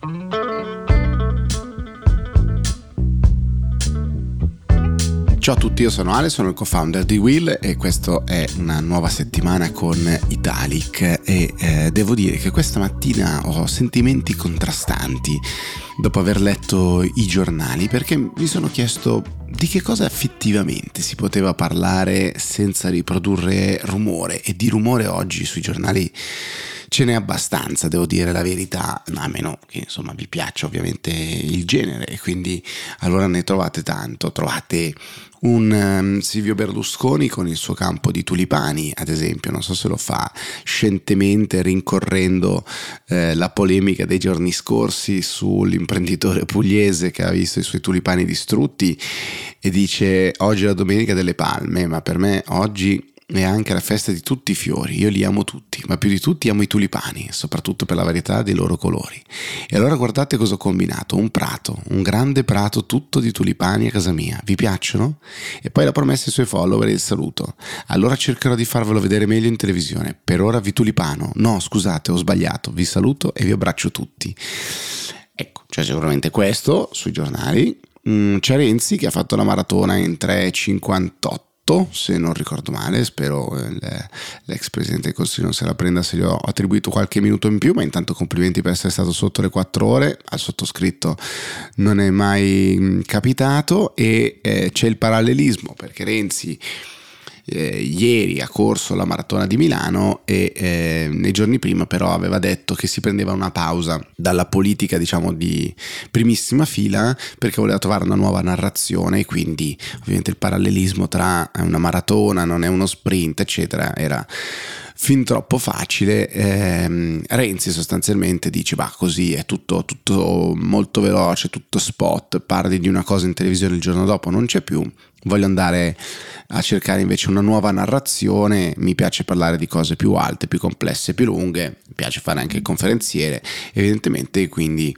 Ciao a tutti, io sono Ale, sono il co-founder di Will e questa è una nuova settimana con Italic. E eh, devo dire che questa mattina ho sentimenti contrastanti dopo aver letto i giornali perché mi sono chiesto di che cosa effettivamente si poteva parlare senza riprodurre rumore e di rumore oggi sui giornali ce n'è abbastanza, devo dire la verità, a meno che insomma vi piaccia ovviamente il genere e quindi allora ne trovate tanto, trovate un um, Silvio Berlusconi con il suo campo di tulipani, ad esempio, non so se lo fa scientemente rincorrendo eh, la polemica dei giorni scorsi sull'imprenditore pugliese che ha visto i suoi tulipani distrutti e dice oggi è la domenica delle palme, ma per me oggi e anche la festa di tutti i fiori. Io li amo tutti, ma più di tutti amo i tulipani, soprattutto per la varietà dei loro colori. E allora guardate cosa ho combinato: un prato, un grande prato tutto di tulipani a casa mia. Vi piacciono? E poi la promessa ai suoi follower e il saluto. Allora cercherò di farvelo vedere meglio in televisione. Per ora vi tulipano. No, scusate, ho sbagliato. Vi saluto e vi abbraccio tutti. Ecco, c'è sicuramente questo sui giornali. Mm, c'è Renzi che ha fatto la maratona in 3,58 se non ricordo male, spero eh, l'ex presidente del Consiglio non se la prenda se gli ho attribuito qualche minuto in più, ma intanto complimenti per essere stato sotto le 4 ore, al sottoscritto non è mai mm, capitato e eh, c'è il parallelismo perché Renzi eh, ieri ha corso la maratona di Milano e eh, nei giorni prima però aveva detto che si prendeva una pausa dalla politica diciamo di primissima fila perché voleva trovare una nuova narrazione e quindi ovviamente il parallelismo tra una maratona non è uno sprint eccetera era fin troppo facile. Eh, Renzi sostanzialmente dice: Ma così è tutto, tutto, molto veloce, tutto spot. Parli di una cosa in televisione il giorno dopo, non c'è più. Voglio andare a cercare invece una nuova narrazione. Mi piace parlare di cose più alte, più complesse, più lunghe. Mi piace fare anche il conferenziere, evidentemente. Quindi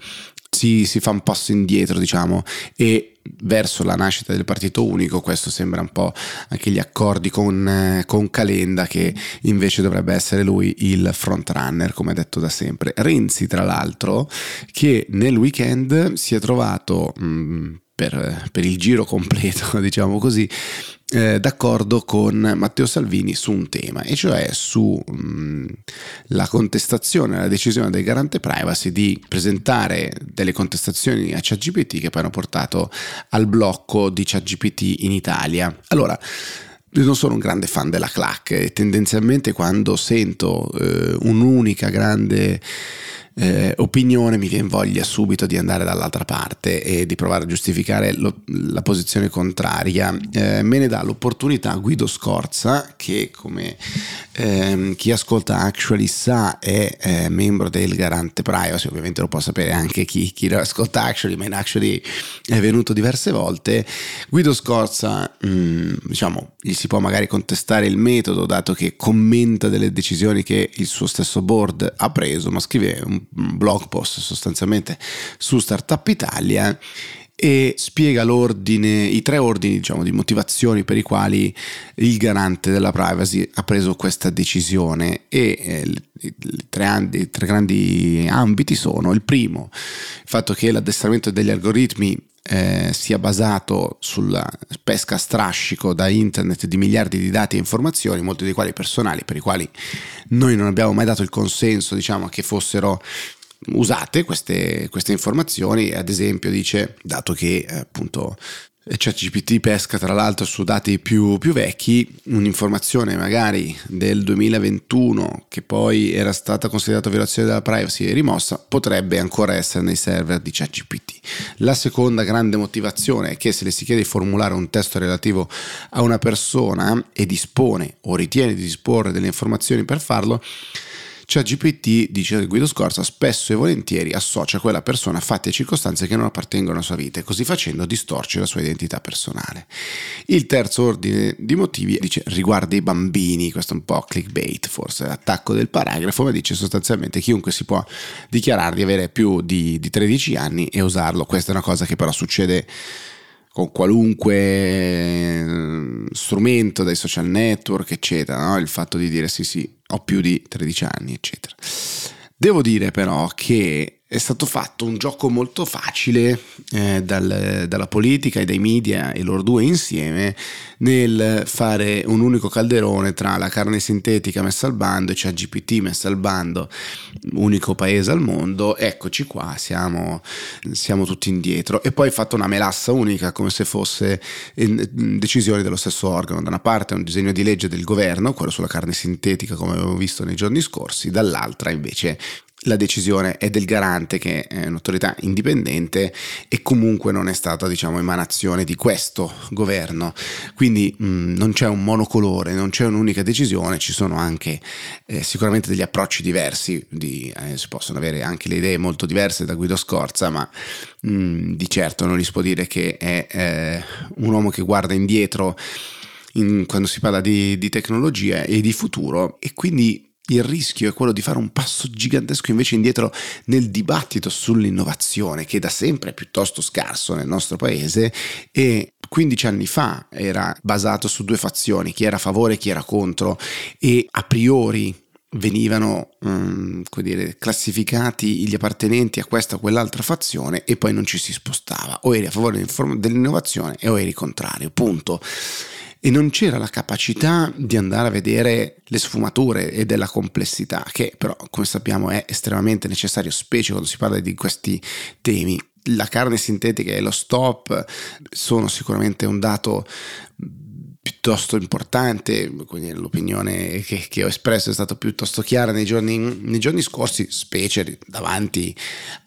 si, si fa un passo indietro, diciamo, e verso la nascita del partito unico, questo sembra un po' anche gli accordi con, con Calenda che invece dovrebbe essere lui il frontrunner come detto da sempre. Renzi tra l'altro che nel weekend si è trovato mh, mm, per, per, il giro completo, diciamo così, eh, d'accordo con Matteo Salvini su un tema, e cioè sulla mm, contestazione alla decisione del garante privacy di presentare delle contestazioni a ChatGPT che poi hanno portato al blocco di ChatGPT in Italia. Allora, io non sono un grande fan della clac e tendenzialmente quando sento eh, un'unica grande eh, opinione mi viene voglia subito di andare dall'altra parte e di provare a giustificare lo, la posizione contraria. Eh, me ne dà l'opportunità Guido Scorza, che come ehm, chi ascolta Actually sa è eh, membro del Garante Privacy, ovviamente lo può sapere anche chi, chi lo ascolta Actually, ma in Actually è venuto diverse volte. Guido Scorza, mh, mm, diciamo, gli si può magari contestare il metodo, dato che commenta delle decisioni che il suo stesso board ha preso, ma scrive un blog post sostanzialmente su Startup Italia e spiega l'ordine, i tre ordini diciamo, di motivazioni per i quali il garante della privacy ha preso questa decisione. E eh, i, tre, i tre grandi ambiti sono il primo, il fatto che l'addestramento degli algoritmi eh, sia basato sulla pesca strascico da internet di miliardi di dati e informazioni, molti dei quali personali, per i quali noi non abbiamo mai dato il consenso, diciamo, che fossero usate queste, queste informazioni. Ad esempio, dice, dato che eh, appunto ChatGPT pesca tra l'altro su dati più, più, vecchi un'informazione magari del 2021 che poi era stata considerata violazione della privacy e rimossa potrebbe ancora essere nei server di ChatGPT. La seconda grande motivazione è che se le si chiede di formulare un testo relativo a una persona e dispone o ritiene di disporre delle informazioni per farlo, ChatGPT, dice Guido Scorza, spesso e volentieri associa quella persona a fatti e circostanze che non appartengono alla sua vita e così facendo distorce la sua identità personale. Il terzo ordine di motivi dice riguarda i bambini, questo è un po' clickbait forse, l'attacco del paragrafo, ma dice sostanzialmente chiunque si può dichiarare di avere più di, di 13 anni e usarlo. Questa è una cosa che però succede con qualunque eh, strumento dai social network, eccetera, no? il fatto di dire sì sì, ho più di 13 anni, eccetera. Devo dire però che è stato fatto un gioco molto facile eh, dal, dalla politica e dai media e loro due insieme nel fare un unico calderone tra la carne sintetica messa al bando e cioè GPT messa al bando, unico paese al mondo, eccoci qua, siamo, siamo tutti indietro. E poi fatto una melassa unica come se fosse decisioni dello stesso organo. Da una parte un disegno di legge del governo, quello sulla carne sintetica come abbiamo visto nei giorni scorsi, dall'altra invece la decisione è del garante che è un'autorità indipendente e comunque non è stata diciamo emanazione di questo governo. Quindi mh, non c'è un monocolore non c'è un'unica decisione ci sono anche eh, sicuramente degli approcci diversi di, eh, si possono avere anche le idee molto diverse da Guido Scorza ma mh, di certo non gli si può dire che è eh, un uomo che guarda indietro in, quando si parla di, di tecnologia e di futuro. E quindi il rischio è quello di fare un passo gigantesco invece indietro nel dibattito sull'innovazione, che da sempre è piuttosto scarso nel nostro paese e 15 anni fa era basato su due fazioni, chi era a favore e chi era contro e a priori venivano um, dire, classificati gli appartenenti a questa o quell'altra fazione e poi non ci si spostava, o eri a favore dell'innovazione o eri contrario, punto e non c'era la capacità di andare a vedere le sfumature e della complessità, che però come sappiamo è estremamente necessario, specie quando si parla di questi temi. La carne sintetica e lo stop sono sicuramente un dato piuttosto importante, quindi l'opinione che, che, ho espresso è stata piuttosto chiara nei giorni, nei giorni scorsi, specie davanti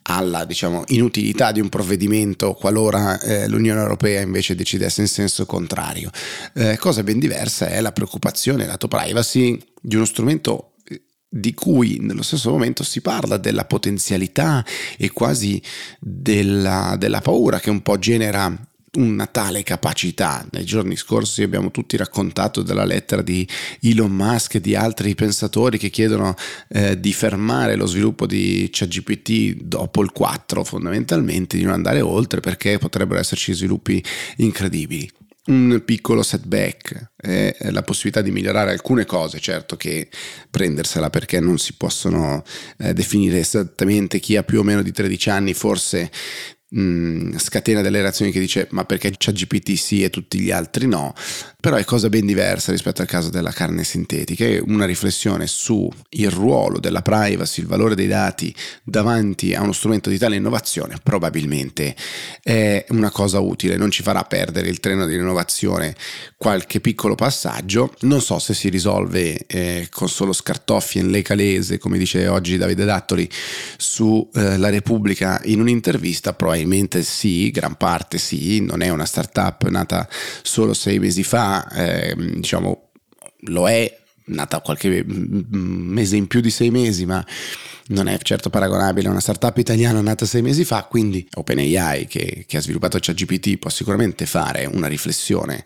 alla diciamo, inutilità di un provvedimento qualora eh, l'Unione Europea invece decidesse in senso contrario. Eh, cosa ben diversa è la preoccupazione lato privacy di uno strumento eh, di cui nello stesso momento si parla della potenzialità e quasi della, della paura che un po' genera una tale capacità. Nei giorni scorsi abbiamo tutti raccontato della lettera di Elon Musk e di altri pensatori che chiedono eh, di fermare lo sviluppo di ChatGPT dopo il 4 fondamentalmente, di non andare oltre perché potrebbero esserci sviluppi incredibili. Un piccolo setback è la possibilità di migliorare alcune cose, certo che prendersela perché non si possono eh, definire esattamente chi ha più o meno di 13 anni, forse mm, scatena delle reazioni che dice ma perché c'è GPT sì e tutti gli altri no, però è cosa ben diversa rispetto al caso della carne sintetica, è una riflessione su il ruolo della privacy, il valore dei dati davanti a uno strumento di tale innovazione probabilmente è una cosa utile, non ci farà perdere il treno di innovazione qualche piccolo passaggio, non so se si risolve eh, con solo scartoffie in lei calese, come dice oggi Davide Dattoli su eh, La Repubblica in un'intervista, probabilmente sì, gran parte sì, non è una startup nata solo sei mesi fa, eh, diciamo lo è nata qualche mese in più di sei mesi, ma non è certo paragonabile a una startup italiana nata sei mesi fa, quindi OpenAI che, che ha sviluppato ChatGPT può sicuramente fare una riflessione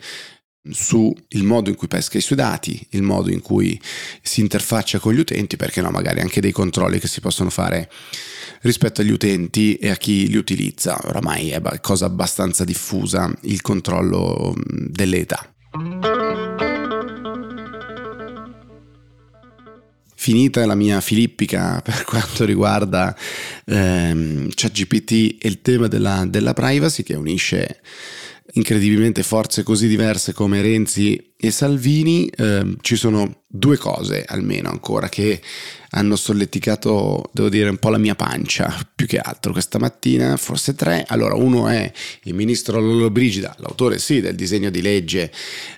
su il modo in cui pesca i suoi dati, il modo in cui si interfaccia con gli utenti, perché no, magari anche dei controlli che si possono fare rispetto agli utenti e a chi li utilizza. Oramai è cosa abbastanza diffusa il controllo delle età. Finita la mia filippica per quanto riguarda ehm, ChatGPT e il tema della, della privacy che unisce incredibilmente forze così diverse come Renzi e Salvini, eh, ci sono due cose almeno ancora che hanno solleticato, devo dire, un po' la mia pancia, più che altro questa mattina, forse tre. Allora, uno è il ministro Lollobrigida, l'autore sì del disegno di legge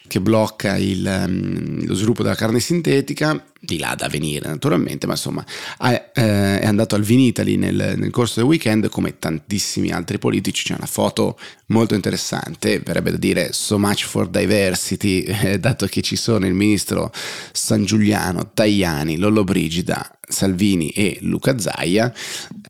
che blocca il, um, lo sviluppo della carne sintetica, di là da venire naturalmente, ma insomma è, eh, è andato al Vinitali nel, nel, corso del weekend come tantissimi altri politici, c'è una foto molto interessante, verrebbe da dire so much for diversity, dato che ci sono il ministro San Giuliano, Tajani, Lollobrigida, Salvini e Luca Zaia,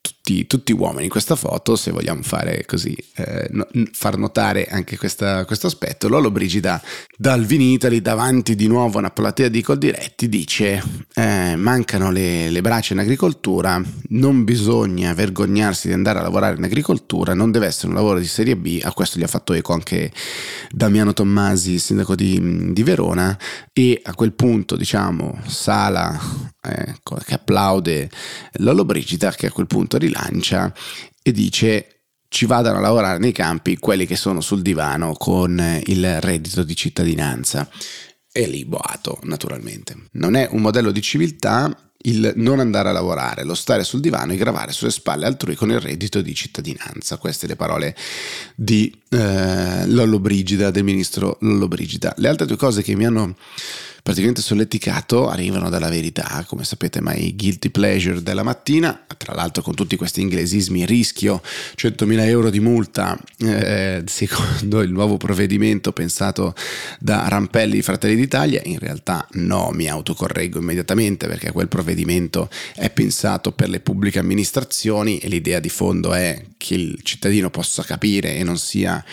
tutti, tutti, uomini in questa foto, se vogliamo fare così, eh, no, far notare anche questa, questo aspetto. Lollo Brigida dal Vinitali davanti di nuovo a una platea di coldiretti dice eh, mancano le, le braccia in agricoltura, non bisogna vergognarsi di andare a lavorare in agricoltura, non deve essere un lavoro di serie B, a questo gli ha fatto eco anche Damiano Tommasi, sindaco di, di Verona, e a quel punto diciamo Sala eh, che applaude Lollo Brigida che a quel punto rilancia e dice ci vadano a lavorare nei campi quelli che sono sul divano con il reddito di cittadinanza. E lì boato, naturalmente. Non è un modello di civiltà il non andare a lavorare, lo stare sul divano e gravare sulle spalle altrui con il reddito di cittadinanza. Queste le parole di eh, Lollo Brigida, del ministro Lollo Brigida. Le altre due cose che mi hanno praticamente solleticato arrivano dalla verità, come sapete, ma i guilty pleasure della mattina, tra l'altro con tutti questi inglesismi, rischio 100.000 euro di multa eh, secondo il nuovo provvedimento pensato da Rampelli Fratelli d'Italia, in realtà no, mi autocorreggo immediatamente perché quel provvedimento è pensato per le pubbliche amministrazioni e l'idea di fondo è che il cittadino possa capire e non sia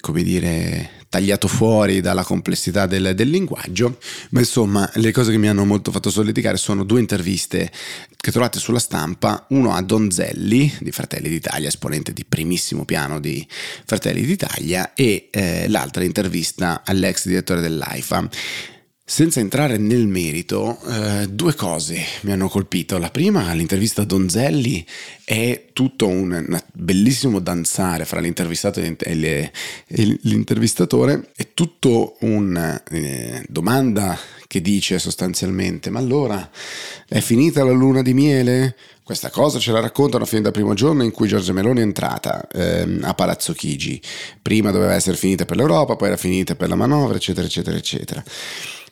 come dire, tagliato fuori dalla complessità del, del, linguaggio, ma insomma le cose che mi hanno molto fatto solleticare sono due interviste che trovate sulla stampa, uno a Donzelli di Fratelli d'Italia, esponente di primissimo piano di Fratelli d'Italia, e eh, l'altra intervista all'ex direttore dell'AIFA. Senza entrare nel merito, eh, due cose mi hanno colpito. La prima, l'intervista a Donzelli, è tutto un, bellissimo danzare fra l'intervistato e, le, l'intervistatore, è tutto una eh, domanda che dice sostanzialmente, ma allora è finita la luna di miele? Questa cosa ce la raccontano fin dal primo giorno in cui Giorgia Meloni è entrata ehm, a Palazzo Chigi. Prima doveva essere finita per l'Europa, poi era finita per la manovra, eccetera, eccetera, eccetera.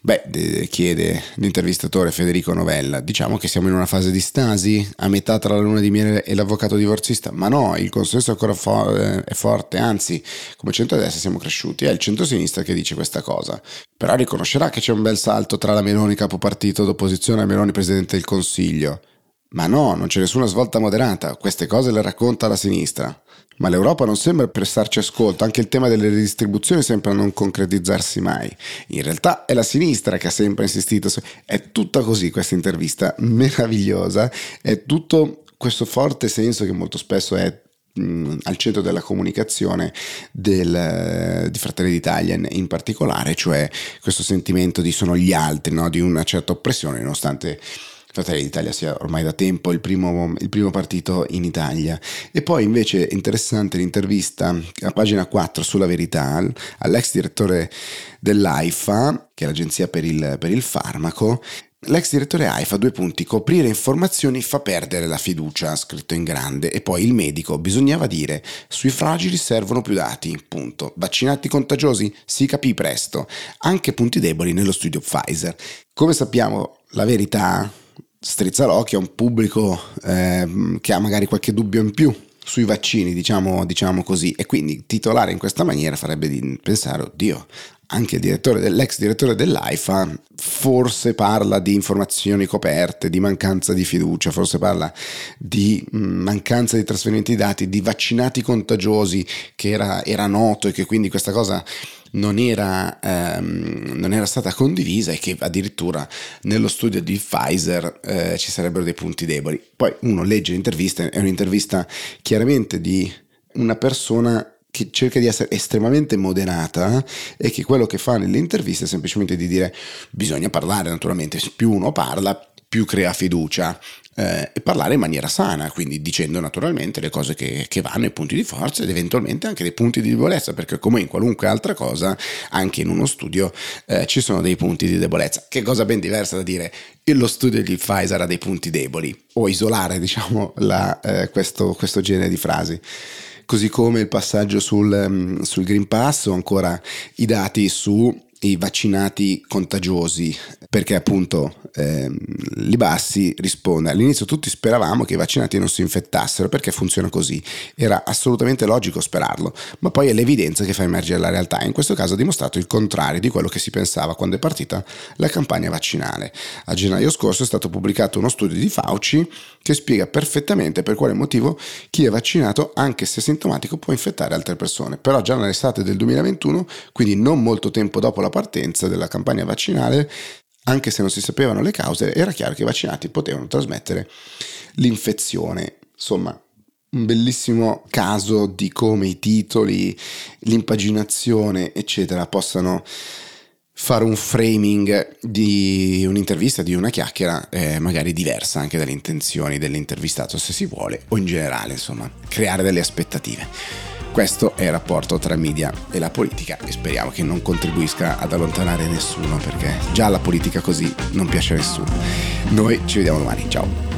Beh, chiede l'intervistatore Federico Novella, diciamo che siamo in una fase di stasi, a metà tra la luna di miele e l'avvocato divorzista, ma no, il consenso ancora fo- eh, è forte, anzi, come centro-destra siamo cresciuti, è il centro-sinistra che dice questa cosa. Però riconoscerà che c'è un bel salto tra la Meloni capopartito d'opposizione e Meloni presidente del Consiglio. Ma no, non c'è nessuna svolta moderata, queste cose le racconta la sinistra. Ma l'Europa non sembra prestarci ascolto, anche il tema delle redistribuzioni sembra non concretizzarsi mai. In realtà è la sinistra che ha sempre insistito. È tutta così questa intervista, meravigliosa, è tutto questo forte senso che molto spesso è mh, al centro della comunicazione del, di Fratelli d'Italia in particolare, cioè questo sentimento di sono gli altri, no? di una certa oppressione, nonostante Fratelli d'Italia sia ormai da tempo il primo, il primo, partito in Italia. E poi invece interessante l'intervista a pagina 4 sulla verità all'ex direttore dell'AIFA, che è l'agenzia per il, per il farmaco, L'ex direttore AIFA, due punti, coprire informazioni fa perdere la fiducia, scritto in grande, e poi il medico, bisognava dire, sui fragili servono più dati, punto. Vaccinati contagiosi? Si capì presto. Anche punti deboli nello studio Pfizer. Come sappiamo, la verità strizza l'occhio a un pubblico eh, che ha magari qualche dubbio in più sui vaccini, diciamo, diciamo, così, e quindi titolare in questa maniera farebbe di pensare, oddio, anche direttore l'ex direttore dell'AIFA forse parla di informazioni coperte, di mancanza di fiducia, forse parla di mm, mancanza di trasferimenti di dati, di vaccinati contagiosi che era, era noto e che quindi questa cosa non era, ehm, non era, stata condivisa e che addirittura nello studio di Pfizer eh, ci sarebbero dei punti deboli. Poi uno legge l'intervista, è un'intervista chiaramente di una persona che cerca di essere estremamente moderata e che quello che fa nelle interviste è semplicemente di dire bisogna parlare naturalmente, più uno parla più crea fiducia. Eh, e parlare in maniera sana, quindi dicendo naturalmente le cose che, che, vanno, i punti di forza ed eventualmente anche dei punti di debolezza, perché come in qualunque altra cosa, anche in uno studio eh, ci sono dei punti di debolezza. Che cosa ben diversa da dire lo studio di Pfizer ha dei punti deboli. O isolare diciamo la, eh, questo, questo genere di frasi così come il passaggio sul, um, sul Green Pass o ancora i dati su i vaccinati contagiosi, perché appunto eh, Libassi risponde all'inizio tutti speravamo che i vaccinati non si infettassero perché funziona così, era assolutamente logico sperarlo, ma poi è l'evidenza che fa emergere la realtà in questo caso ha dimostrato il contrario di quello che si pensava quando è partita la campagna vaccinale. A gennaio scorso è stato pubblicato uno studio di Fauci che spiega perfettamente per quale motivo chi è vaccinato, anche se sintomatico, può infettare altre persone. Però già nell'estate del 2021, quindi non molto tempo dopo la partenza della campagna vaccinale, anche se non si sapevano le cause, era chiaro che i vaccinati potevano trasmettere l'infezione. Insomma, un bellissimo caso di come i titoli, l'impaginazione, eccetera, possano fare un framing di un'intervista, di una chiacchiera, eh, magari diversa anche dalle intenzioni dell'intervistato, se si vuole, o in generale, insomma, creare delle aspettative. Questo è il rapporto tra media e la politica e speriamo che non contribuisca ad allontanare nessuno perché già la politica così non piace a nessuno. Noi ci vediamo domani, ciao!